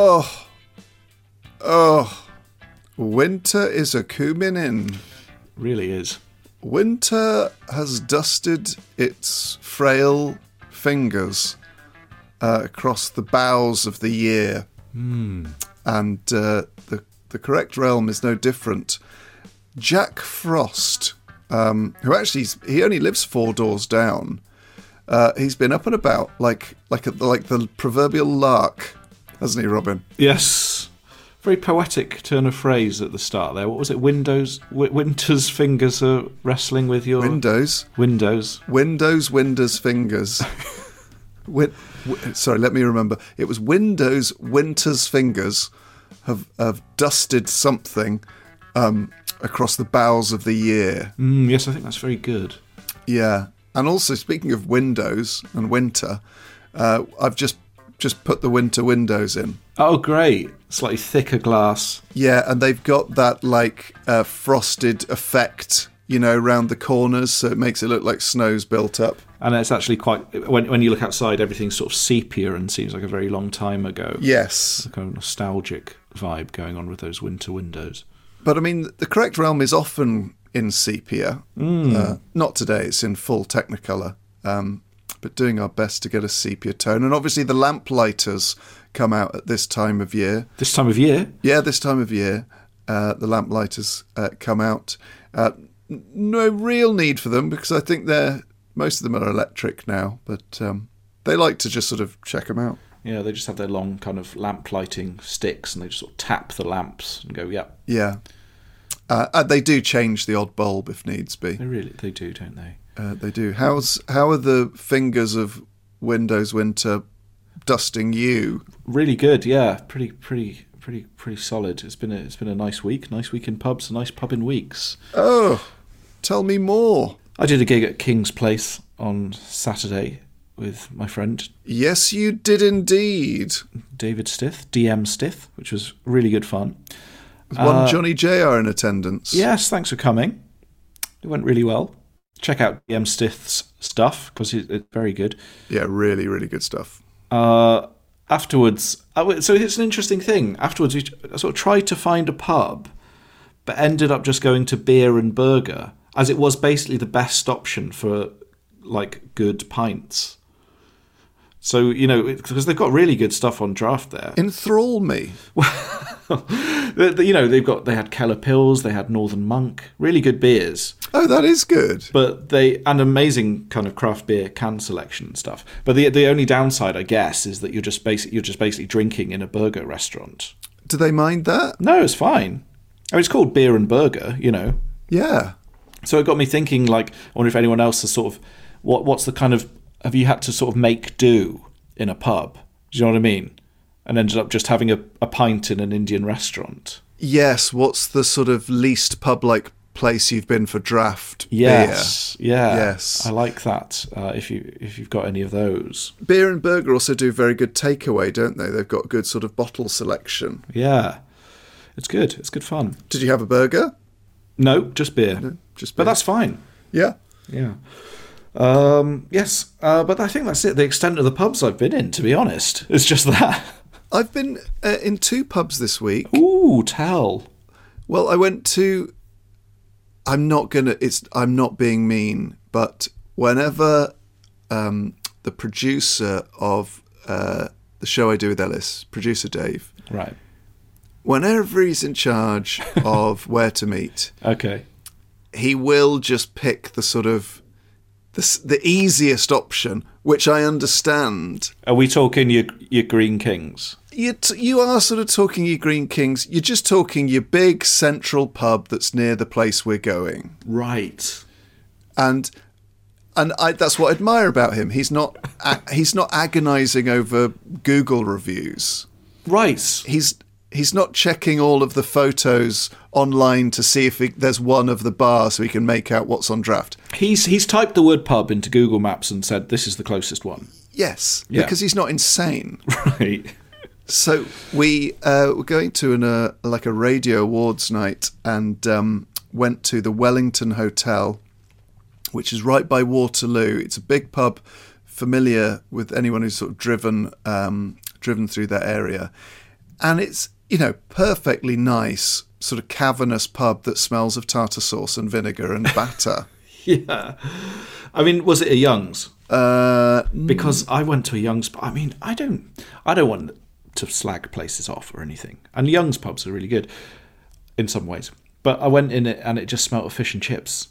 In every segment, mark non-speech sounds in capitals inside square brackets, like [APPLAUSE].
Oh, oh, winter is a coming in. Really is. Winter has dusted its frail fingers uh, across the boughs of the year, and uh, the the correct realm is no different. Jack Frost, um, who actually he only lives four doors down. Uh, he's been up and about like like a, like the proverbial lark, hasn't he, Robin? Yes. Very poetic turn of phrase at the start there. What was it? Windows, w- Winter's fingers are wrestling with your Windows. windows. Windows, Windows fingers. [LAUGHS] Win- w- sorry, let me remember. It was Windows, Winter's fingers have have dusted something um, across the bowels of the year. Mm, yes, I think that's very good. Yeah, and also speaking of windows and winter, uh, I've just just put the winter windows in. Oh, great! Slightly thicker glass. Yeah, and they've got that like uh, frosted effect, you know, around the corners, so it makes it look like snow's built up. And it's actually quite. When, when you look outside, everything's sort of sepia and seems like a very long time ago. Yes, Like a nostalgic vibe going on with those winter windows. But I mean, the correct realm is often in sepia. Uh, not today; it's in full Technicolor. Um, but doing our best to get a sepia tone, and obviously the lamplighters come out at this time of year. This time of year, Yeah, this time of year, uh, the lamplighters uh, come out. Uh, no real need for them because I think they're most of them are electric now, but um, they like to just sort of check them out. yeah, they just have their long kind of lamp lighting sticks, and they just sort of tap the lamps and go, "Yep." Yeah, uh, and they do change the odd bulb if needs be. They really, they do, don't they? Uh, they do. How's how are the fingers of Windows Winter dusting you? Really good, yeah. Pretty, pretty, pretty, pretty solid. It's been a, it's been a nice week. Nice week in pubs. A nice pub in weeks. Oh, tell me more. I did a gig at King's Place on Saturday with my friend Yes, you did indeed. David Stith, DM Stith, which was really good fun. Was One Johnny Jr. in attendance. Yes, thanks for coming. It went really well. Check out DM Stith's stuff because it's very good. yeah, really, really good stuff. Uh, afterwards, so it's an interesting thing. Afterwards, we sort of tried to find a pub, but ended up just going to beer and burger, as it was basically the best option for like good pints. So you know, because they've got really good stuff on draft there. Enthrall me. [LAUGHS] The- you know, they've got they had Keller Pils, they had Northern Monk, really good beers. Oh, that is good. but they an amazing kind of craft beer can selection and stuff. But the the only downside, I guess, is that you're just basic you're just basically drinking in a burger restaurant. Do they mind that? No, it's fine. I mean, it's called beer and burger, you know. Yeah. So it got me thinking. Like, I wonder if anyone else has sort of what what's the kind of have you had to sort of make do in a pub? Do you know what I mean? And ended up just having a, a pint in an Indian restaurant. Yes. What's the sort of least pub-like place you've been for draft Yes, yeah, Yes. I like that. Uh, if you if you've got any of those, beer? Beer and Burger also do very good takeaway, don't they? They've got good sort of bottle selection. yeah, it's good. It's good fun. Did you have a burger? No, just beer. Just But beer. that's fine. yeah. Yeah. Um, yes, uh, but I think that's it. The extent of the pubs I've been in, to be honest, it's just that. [LAUGHS] I've been uh, in two pubs this week. Ooh, tell. Well, I went to. I'm not gonna. It's. I'm not being mean, but whenever um, the producer of uh, the show I do with Ellis, producer Dave, Right. whenever he's in charge [LAUGHS] of where to meet, Okay. he will just pick the sort of the, the easiest option, which I understand. Are we talking your your Greene Kings? You, t- you are sort of talking your Greene Kings. You're just talking your big central pub that's near the place we're going. Right. and and I, that's what I admire about him. He's not a, he's not agonising over Google reviews. Right. He's he's not checking all of the photos online to see if he, there's one of the bar so he can make out what's on draft. He's he's typed the word pub into Google Maps and said this is the closest one. Yes, Yeah. because he's not insane. [LAUGHS] Right. So we uh, were going to an uh, like a radio awards night and um, went to the Wellington Hotel, which is right by Waterloo. It's a big pub, familiar with anyone who's sort of driven um, driven through that area, and it's you know perfectly nice sort of cavernous pub that smells of tartar sauce and vinegar and batter. [LAUGHS] Yeah. I mean, was it a Young's? uh, Because I went to a Young's. I mean, I don't. I don't want to slag places off or anything. And Young's pubs are really good in some ways. But I went in it and it just smelled of fish and chips.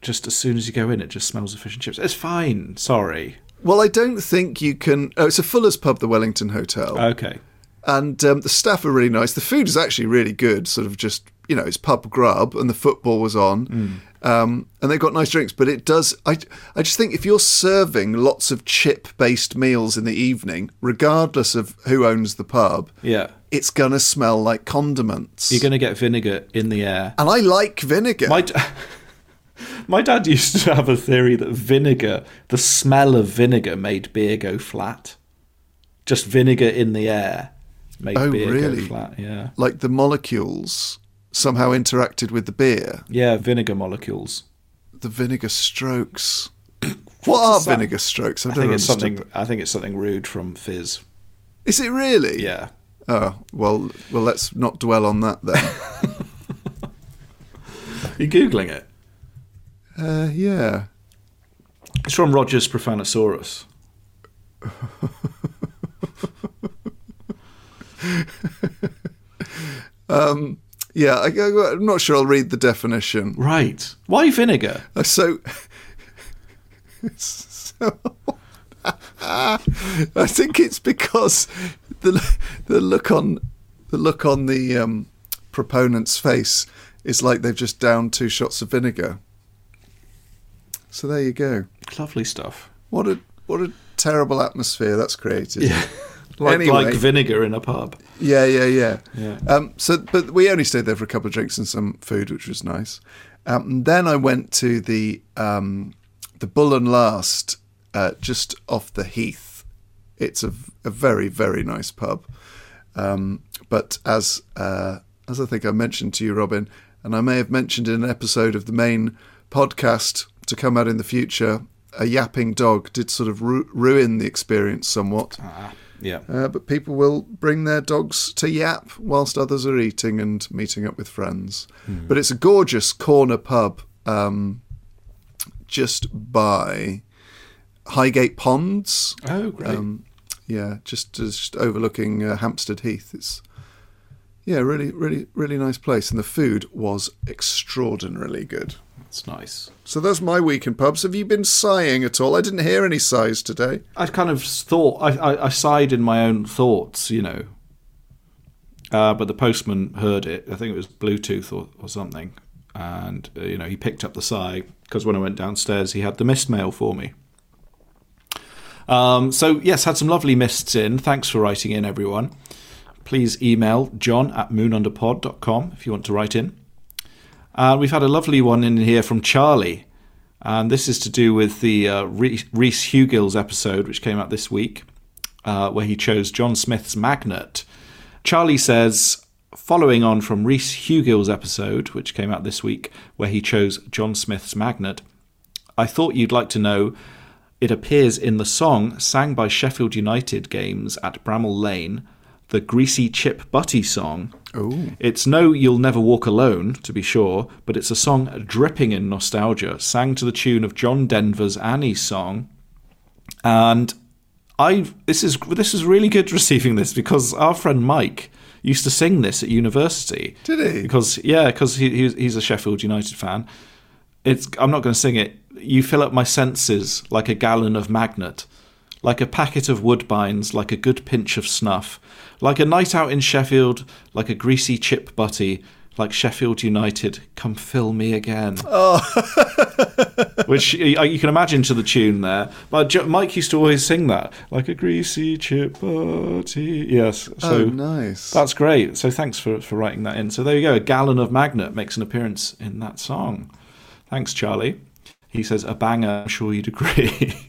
Just as soon as you go in, it just smells of fish and chips. It's fine. Sorry. well, I don't think you can. Oh, it's a Fuller's pub, the Wellington Hotel. Okay. And um, the staff are really nice. The food is actually really good. Sort of just you know, it's pub grub, and the football was on, um, and they've got nice drinks. But it does. I I just think if you're serving lots of chip based meals in the evening, regardless of who owns the pub, Yeah. it's gonna smell like condiments. You're going to get vinegar in the air. and I like vinegar. My, d- [LAUGHS] my dad used to have a theory that vinegar, the smell of vinegar, made beer go flat. Just vinegar in the air made Oh, beer really? go flat. Yeah. like the molecules somehow interacted with the beer. Yeah, vinegar molecules. The vinegar strokes. [CLEARS THROAT] what are that? vinegar strokes? I've I think it's something. I think it's something rude from Viz. Is it really? Yeah. Oh well, well. Let's not dwell on that then. [LAUGHS] You googling it? uh, yeah. It's from Rogers Profanosaurus. [LAUGHS] [LAUGHS] Yeah, I, am not sure I'll read the definition. Right. Why vinegar? Uh, So, so [LAUGHS] I think it's because the the look on the look on the um, proponent's face is like they've just downed two shots of vinegar. So there you go. Lovely stuff. What a what a terrible atmosphere that's created. Like, Anyway. like vinegar in a pub. Yeah, yeah, yeah. Yeah. Um, so, but we only stayed there for a couple of drinks and some food, which was nice. Um, then I went to the um, the Bull and Last, uh, just off the Heath. It's a, a very, very nice pub. Um, but as uh, as I think I mentioned to you, Robin, and I may have mentioned in an episode of the main podcast to come out in the future, a yapping dog did sort of ru- ruin the experience somewhat. Yeah. Uh, but people will bring their dogs to yap whilst others are eating and meeting up with friends. But it's a gorgeous corner pub um, just by Highgate Ponds. Oh, great. Um, yeah, just just overlooking uh, Hampstead Heath. It's yeah, really, really, really nice place, and the food was extraordinarily good. That's nice. So that's my week in pubs. Have you been sighing at all? I didn't hear any sighs today. I kind of thought I, I, I sighed in my own thoughts, you know. Uh, but the postman heard it. I think it was Bluetooth or, or something, and uh, you know he picked up the sigh because when I went downstairs, he had the mist mail for me. Um, so yes, had some lovely mists in. Thanks for writing in, everyone. Please email john at moonunderpod.com if you want to write in. Uh, we've had a lovely one in here from Charlie, and this is to do with the uh, Reese Hugill's episode, which came out this week, uh, where he chose John Smith's Magnet. Charlie says, following on from Reese Hugill's episode, which came out this week, where he chose John Smith's Magnet, I thought you'd like to know it appears in the song sang by Sheffield United games at Bramall Lane, the Greasy Chip Butty song. Ooh. It's no You'll Never Walk Alone, to be sure, but it's a song dripping in nostalgia, sang to the tune of John Denver's Annie song. And I this is this is really good [LAUGHS] receiving this because our friend Mike used to sing this at university. Did he? Because yeah, because he, he's, he's a Sheffield United fan. It's I'm not going to sing it. You fill up my senses like a gallon of magnet, like a packet of woodbines, like a good pinch of snuff, like a night out in Sheffield, like a greasy chip butty, like Sheffield United. Come fill me again. Oh. [LAUGHS] Which you can imagine to the tune there. But Mike used to always sing that, like a greasy chip butty. Yes. So oh, nice. that's great. So thanks for, for writing that in. So there you go. A gallon of magnet makes an appearance in that song. Thanks, Charlie. He says a banger. I'm sure you'd agree.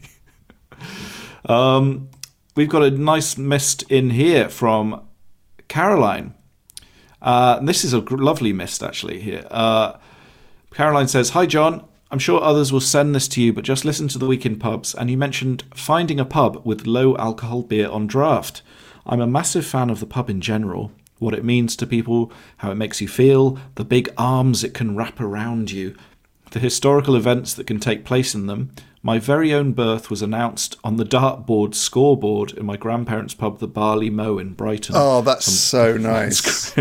[LAUGHS] um, we've got a nice mist in here from Caroline. Uh, this is a lovely mist actually here. Uh, Caroline says, "Hi John. I'm sure others will send this to you, but just listen to the week in pubs, and you mentioned finding a pub with low alcohol beer on draft. I'm a massive fan of the pub in general, what it means to people, how it makes you feel, the big arms it can wrap around you, the historical events that can take place in them. My very own birth was announced on the dartboard scoreboard in my grandparents' pub, the Barley Mow in Brighton. oh, that's so [LAUGHS] nice.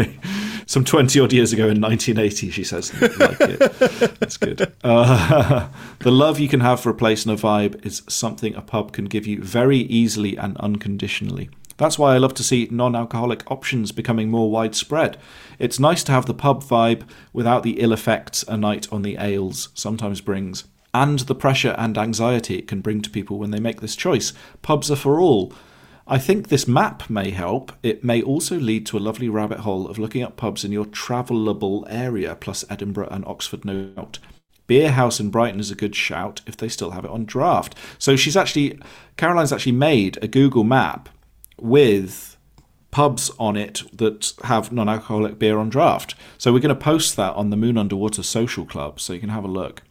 Some 20 odd years ago in 1980, she says. like it. That's good. Uh, [LAUGHS] the love you can have for a place and a vibe is something a pub can give you very easily and unconditionally. That's why I love to see non alcoholic options becoming more widespread. It's nice to have the pub vibe without the ill effects a night on the ales sometimes brings, and the pressure and anxiety it can bring to people when they make this choice. Pubs are for all. I think this map may help. It may also lead to a lovely rabbit hole of looking up pubs in your travelable area, plus Edinburgh and Oxford, no doubt. Beer House in Brighton is a good shout if they still have it on draft. So she's actually, Caroline's actually made a Google map with pubs on it that have non alcoholic beer on draft. So we're going to post that on the Moon Underwater Social Club so you can have a look.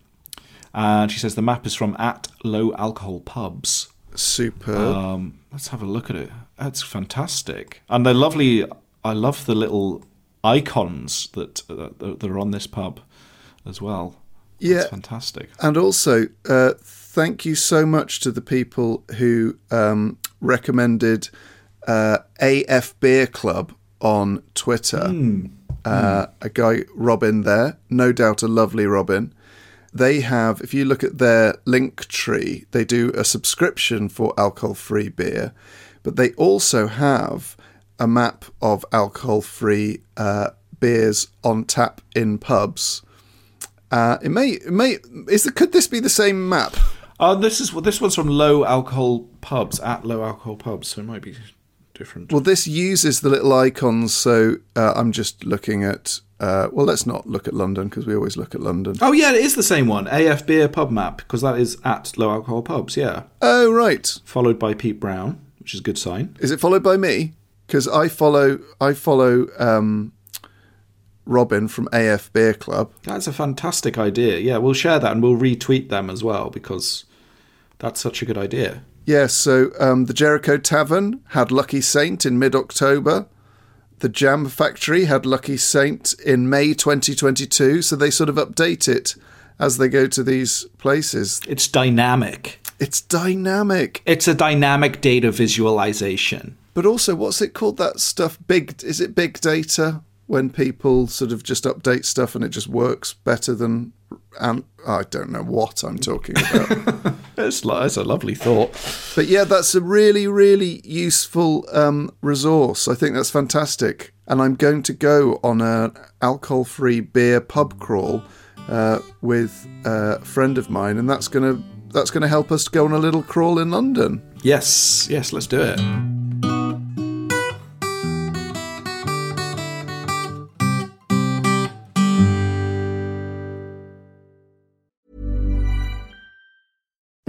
And she says the map is from at low alcohol pubs. Super. Um, let's have a look at it. That's fantastic, and they're lovely. I love the little icons that uh, that are on this pub as well. Yeah. That's fantastic. And also, uh, thank you so much to the people who um, recommended uh, AF Beer Club on Twitter. Uh, A guy, Robin, there, no doubt a lovely Robin. They have, if you look at their link tree, they do a subscription for alcohol free beer, but they also have a map of alcohol free uh, beers on tap in pubs. Uh, it may, it may, is the, could this be the same map? Uh, this is well, this one's from low alcohol pubs at low alcohol pubs, so it might be different. Well, this uses the little icons, so uh, I'm just looking at. Uh, well, let's not look at London because we always look at London. oh yeah, it is the same one. AF beer pub map because that is at low alcohol pubs. Yeah, Oh, right. followed by Pete Brown, which is a good sign. Is it followed by me? Because I follow, I follow um, Robin from AF Beer Club. That's a fantastic idea. Yeah, we'll share that and we'll retweet them as well because that's such a good idea. Yeah, so um, the Jericho Tavern had Lucky Saint in mid October. The Jam Factory had Lucky Saint in May 2022. So they sort of update it as they go to these places. It's dynamic. It's dynamic. It's a dynamic data visualization. But also, what's it called? That stuff, big, is it big data? When people sort of just update stuff and it just works better than. And I don't know what I'm talking about. It's, lo- it's a lovely thought. But yeah, that's a really, really useful um, resource. I think that's fantastic. And I'm going to go on an alcohol free beer pub crawl uh, with a friend of mine, and that's going to. That's going to help us go on a little crawl in London. Yes, yes, let's do it.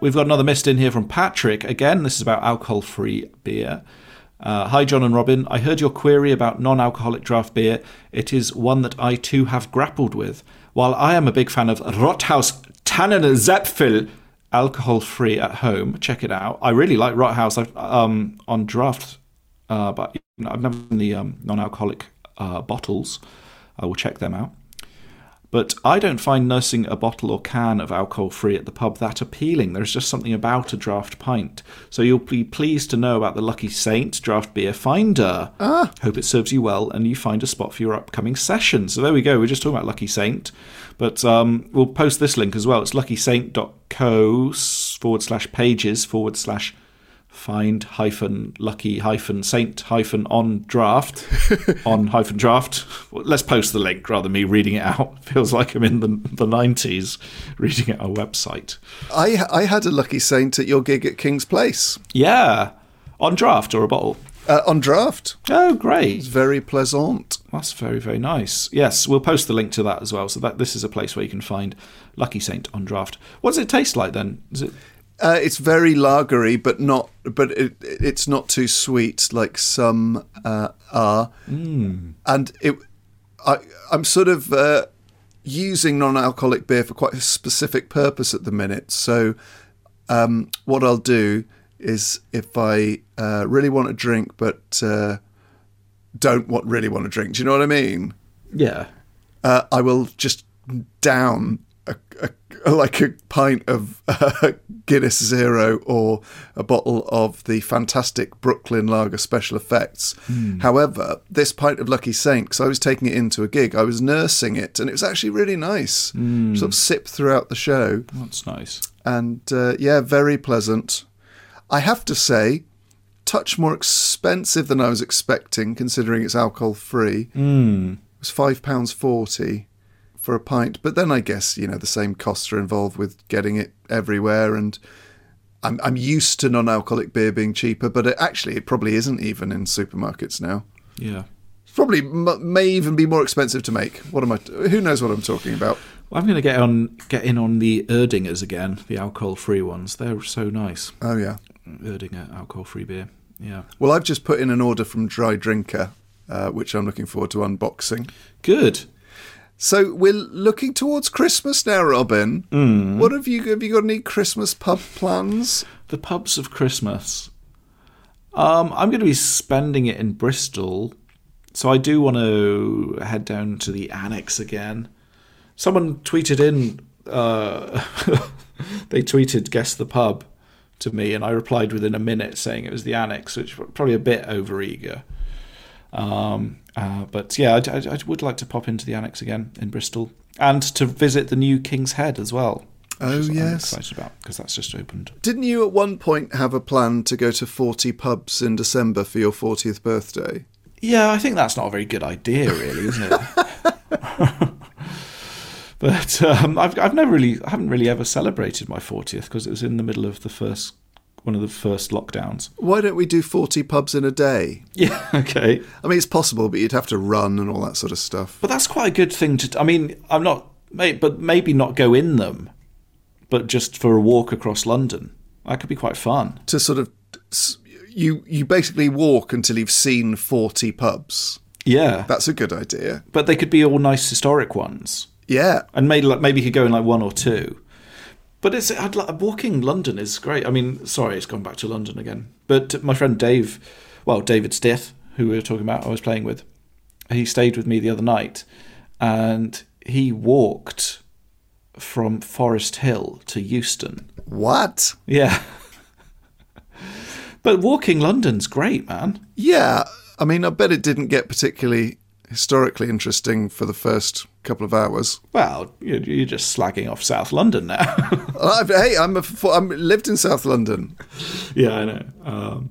We've got another missed in here from Patrick. Again, this is about alcohol free beer. Uh, Hi, John and Robin. I heard your query about non alcoholic draft beer. It is one that I too have grappled with. While I am a big fan of Rothaus Tannen Zäpfel, alcohol free at home, check it out. I really like Rothaus um, on draft, uh, but I've never seen the um, non alcoholic uh, bottles. I will check them out. But I don't find nursing a bottle or can of alcohol free at the pub that appealing. There's just something about a draft pint. So you'll be pleased to know about the Lucky Saint Draft Beer Finder. Ah. Hope it serves you well and you find a spot for your upcoming session. So there we go. We're just talking about Lucky Saint. But um, we'll post this link as well. It's luckysaint.co forward slash pages forward slash find hyphen lucky hyphen saint hyphen on draft [LAUGHS] on hyphen draft. Let's post the link rather than me reading it out. [LAUGHS] Feels like i'm in the, the 90s reading it on a website. I I had a lucky saint at your gig at King's Place. Yeah. On draft or a bottle? Uh, on draft. oh great. It's very pleasant. that's very very nice. Yes we'll post the link to that as well. So that this is a place where you can find lucky saint on draft. What does it taste like then? Is it Uh, it's very lagery, but not. But it, it's not too sweet like some uh, are. And it, I, I'm sort of uh, using non-alcoholic beer for quite a specific purpose at the minute. So, um, what I'll do is, if I uh, really want a drink, but uh, don't want really want to drink, do you know what I mean? yeah uh, I will just down a, a, like a pint of uh, [LAUGHS] Guinness Zero or a bottle of the fantastic Brooklyn Lager Special Effects. However, this pint of Lucky Saint, because I was taking it into a gig, I was nursing it, and it was actually really nice. Sort of sip throughout the show, that's nice and uh, yeah, very pleasant. I have to say, touch more expensive than I was expecting, considering it's alcohol free. Mm. It was five pounds forty for a pint, but then I guess you know the same costs are involved with getting it everywhere, and I'm I'm used to non-alcoholic beer being cheaper, but it, actually it probably isn't even in supermarkets now. yeah It's probably m- may even be more expensive to make. What am I? Who knows what I'm talking about? I'm going to get on get in on the Erdingers again, the alcohol-free ones. They're so nice. Oh yeah. Erdinger alcohol-free beer. Yeah, Well, I've just put in an order from Dry Drinker, uh, which I'm looking forward to unboxing. good. So we're looking towards Christmas now, Robin. What have you have you got any Christmas pub plans? The pubs of Christmas. Um, I'm going to be spending it in Bristol, so I do want to head down to the annex again. Someone tweeted in. Uh, [LAUGHS] they tweeted "guess the pub" to me, and I replied within a minute saying it was the annex, which was probably a bit overeager. Um, uh, but yeah, I, I, I would like to pop into the annex again in Bristol and to visit the new King's Head as well. Oh, is- I'm yes. excited about because that's just opened. Didn't you at one point have a plan to go to 40 pubs in December for your 40th birthday? Yeah, I think that's not a very good idea, really, isn't it? [LAUGHS] but um, I've I've never really I haven't really ever celebrated my fortieth because it was in the middle of the first one of the first lockdowns. Why don't we do 40 pubs in a day? Yeah, [LAUGHS] okay. I mean, it's possible, but you'd have to run and all that sort of stuff. But that's quite a good thing to. I mean, I'm not, may, but maybe not go in them, but just for a walk across London. That could be quite fun. To sort of, you you basically walk until you've seen 40 pubs. Yeah, That's a good idea. but they could be all nice historic ones, Yeah. and maybe like maybe you could go in like one or two. But it's I'd like, walking London is great. I mean, sorry, it's gone back to London again. But my friend Dave, well, David Stith, who we were talking about, I was playing with, he stayed with me the other night, and he walked from Forest Hill to Euston. What? Yeah. [LAUGHS] but walking London's great, man. Yeah. I mean, I bet it didn't get particularly historically interesting for the first couple of hours. Well, you're you're just slagging off South London now. [LAUGHS] I've, hey, I'm a, I'm lived in South London. yeah, I know. Um,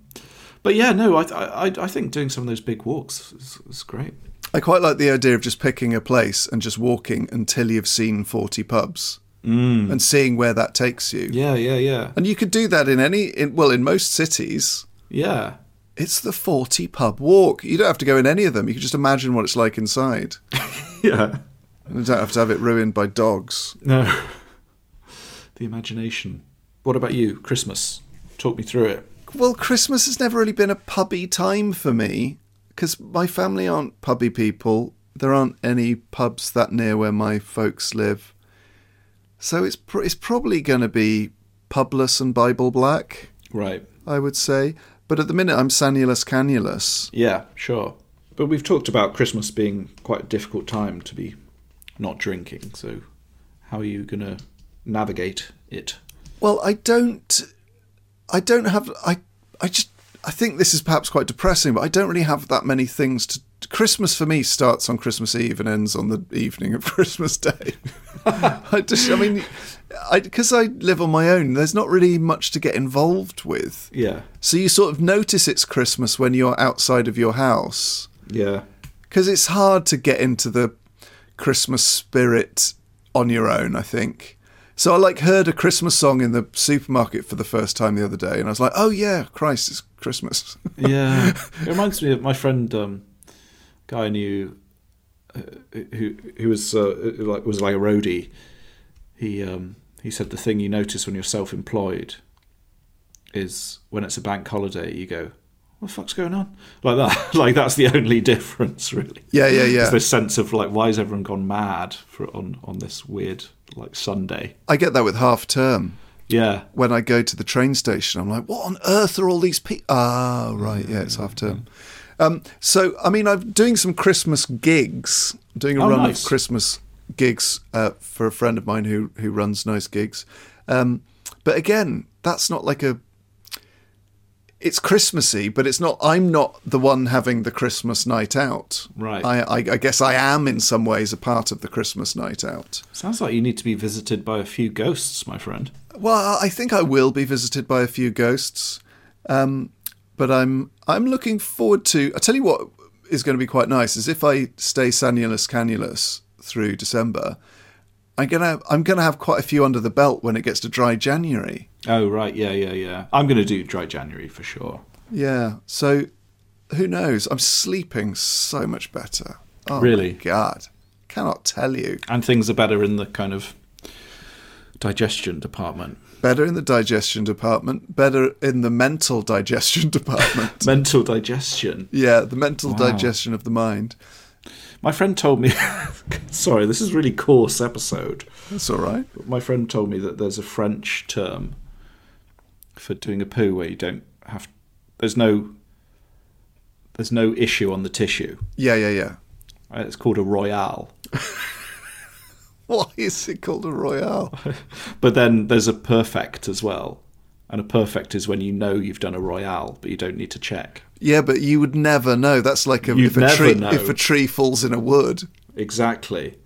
but yeah, no, I, I I think doing some of those big walks is, is great. I quite like the idea of just picking a place and just walking until you've seen 40 pubs and seeing where that takes you. Yeah, yeah, yeah, And you could do that in any, in, well, in most cities. yeah. It's the 40 pub walk. You don't have to go in any of them. You can just imagine what it's like inside. [LAUGHS] Yeah. And you don't have to have it ruined by dogs. No. [LAUGHS] The imagination. What about you? Christmas. Talk me through it. Well, Christmas has never really been a pubby time for me because my family aren't pubby people. There aren't any pubs that near where my folks live. So it's pr- it's probably going to be publess and Bible black, Right. I would say. But at the minute, I'm sanulus canulus. Yeah, sure. But we've talked about Christmas being quite a difficult time to be not drinking. So, how are you going to navigate it? Well, I don't, I don't have, I, I just, I think this is perhaps quite depressing, but I don't really have that many things to. Christmas for me starts on Christmas Eve and ends on the evening of [LAUGHS] Christmas Day. [LAUGHS] I just, I mean, I because I live on my own. There's not really much to get involved with. Yeah. So you sort of notice it's Christmas when you're outside of your house Yeah. because it's hard to get into the Christmas spirit on your own. I think. So I like heard a Christmas song in the supermarket for the first time the other day, and I was like, "Oh yeah, Christ, it's Christmas." Yeah. [LAUGHS] it reminds me of my friend, um, guy I knew, uh, who who was uh, like was like a roadie. He um, he said the thing you notice when you're self-employed is when it's a bank holiday, you go, "What the fuck's going on?" Like that. [LAUGHS] like that's the only difference, really. yeah, yeah, yeah. It's this sense of like, why has everyone gone mad for on on this weird like Sunday? I get that with half term. Yeah. When I go to the train station, I'm like, "What on earth are all these people?" Ah, right, yeah, it's half term. Um, so, I mean, I'm doing some Christmas gigs. I'm doing a Oh, run nice. of Christmas gigs uh, for a friend of mine who who runs nice gigs. Um, but again, that's not like a. It's Christmassy, but it's not. I'm not the one having the Christmas night out. Right. I, I, I guess I am in some ways a part of the Christmas night out. Sounds like you need to be visited by a few ghosts, my friend. Well, I think I will be visited by a few ghosts, um, but I'm I'm looking forward to. I tell you what is going to be quite nice is if I stay sanulus canulus through December. I'm gonna I'm gonna have quite a few under the belt when it gets to dry January. Oh right, yeah, yeah, yeah. I'm going to do dry January for sure. Yeah, so who knows? I'm sleeping so much better. Oh Really? God, cannot tell you. And things are better in the kind of digestion department. Better in the digestion department. Better in the mental digestion [LAUGHS] department. Mental digestion. yeah, the mental Wow. digestion of the mind. My friend told me [LAUGHS] sorry, this is a really coarse episode. That's all right. My friend told me that there's a French term for doing a poo where you don't have there's no there's no issue on the tissue. Yeah, yeah, yeah. It's called a royale. [LAUGHS] [LAUGHS] Why is it called a royale? [LAUGHS] But then there's a perfect as well. And a perfect is when you know you've done a royale, but you don't need to check. yeah, but you would never know. That's like a, if a tree if a tree falls in a wood. Exactly.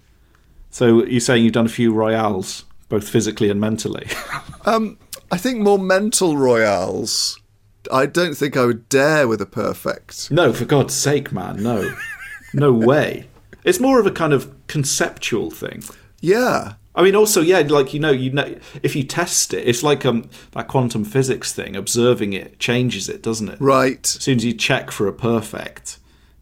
So you're saying you've done a few royales, both physically and mentally. [LAUGHS] Um, I think more mental royales. I don't think I would dare with a perfect. no, for God's sake, man, no. No way. It's more of a kind of conceptual thing. Yeah. I mean, also, yeah, like you know, you know, if you test it, it's like um that quantum physics thing. Observing it changes it, doesn't it? Right. As soon as you check for a perfect,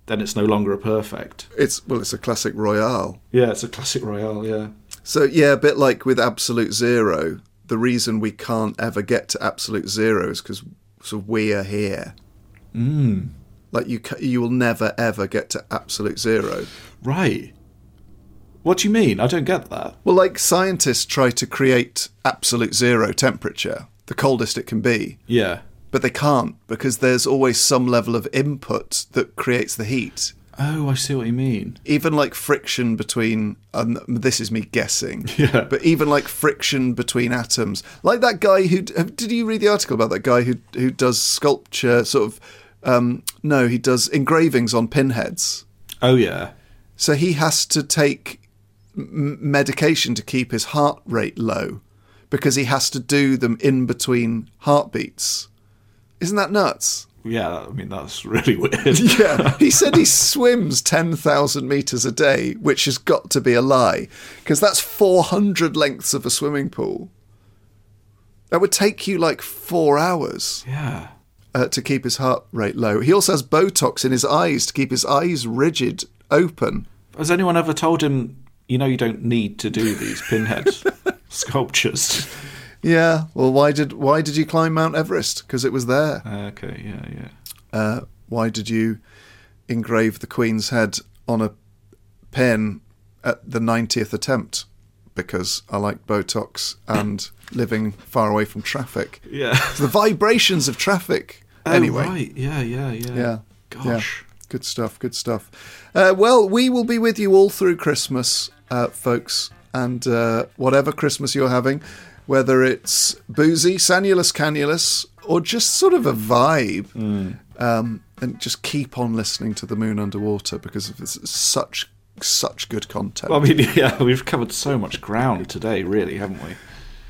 then it's no longer a perfect. It's well, it's a classic royale. Yeah, it's a classic royale. Yeah. So yeah, a bit like with absolute zero. The reason we can't ever get to absolute zero is because so we are here. Mm. Like you, you will never ever get to absolute zero. Right. What do you mean? I don't get that. Well, like scientists try to create absolute zero temperature, the coldest it can be, Yeah. but they can't because there's always some level of input that creates the heat. Oh, I see what you mean. Even like friction between, um, this is me guessing, [LAUGHS] Yeah. but even like friction between atoms, like that guy who did you read the article about that guy who who does sculpture, sort of? Um, no, he does engravings on pinheads. Oh yeah. So he has to take m- medication to keep his heart rate low because he has to do them in between heartbeats. Isn't that nuts? Yeah, I mean that's really weird. [LAUGHS] [LAUGHS] Yeah. he said he swims 10,000 meters a day, which has got to be a lie because that's 400 lengths of a swimming pool. That would take you like four hours yeah. uh, to keep his heart rate low. He also has Botox in his eyes to keep his eyes rigid, open. Has anyone ever told him, you know, you don't need to do these pinhead [LAUGHS] sculptures? Yeah. Well, why did why did you climb Mount Everest? Because it was there. Okay, yeah, yeah. Uh, why did you engrave the Queen's head on a pen at the 90th attempt? Because I like Botox and living far away from traffic. Yeah. The vibrations of traffic. anyway. Oh, right. Yeah, yeah, yeah. Yeah. Gosh. Yeah. Good stuff. Good stuff. Uh, well, we will be with you all through Christmas, uh, folks, and uh, whatever Christmas you're having, whether it's boozy, sanulus, canulus, or just sort of a vibe. Hmm. Um, and just keep on listening to the Moon Underwater because it's such such good content. Well, I mean, [LAUGHS] yeah, we've covered so much ground today, really, haven't we?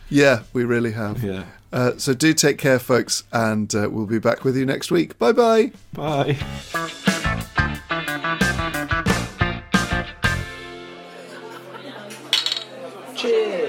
yeah, we really have. Yeah. Uh, so do take care, folks, and uh, we'll be back with you next week. Bye bye bye. Bye.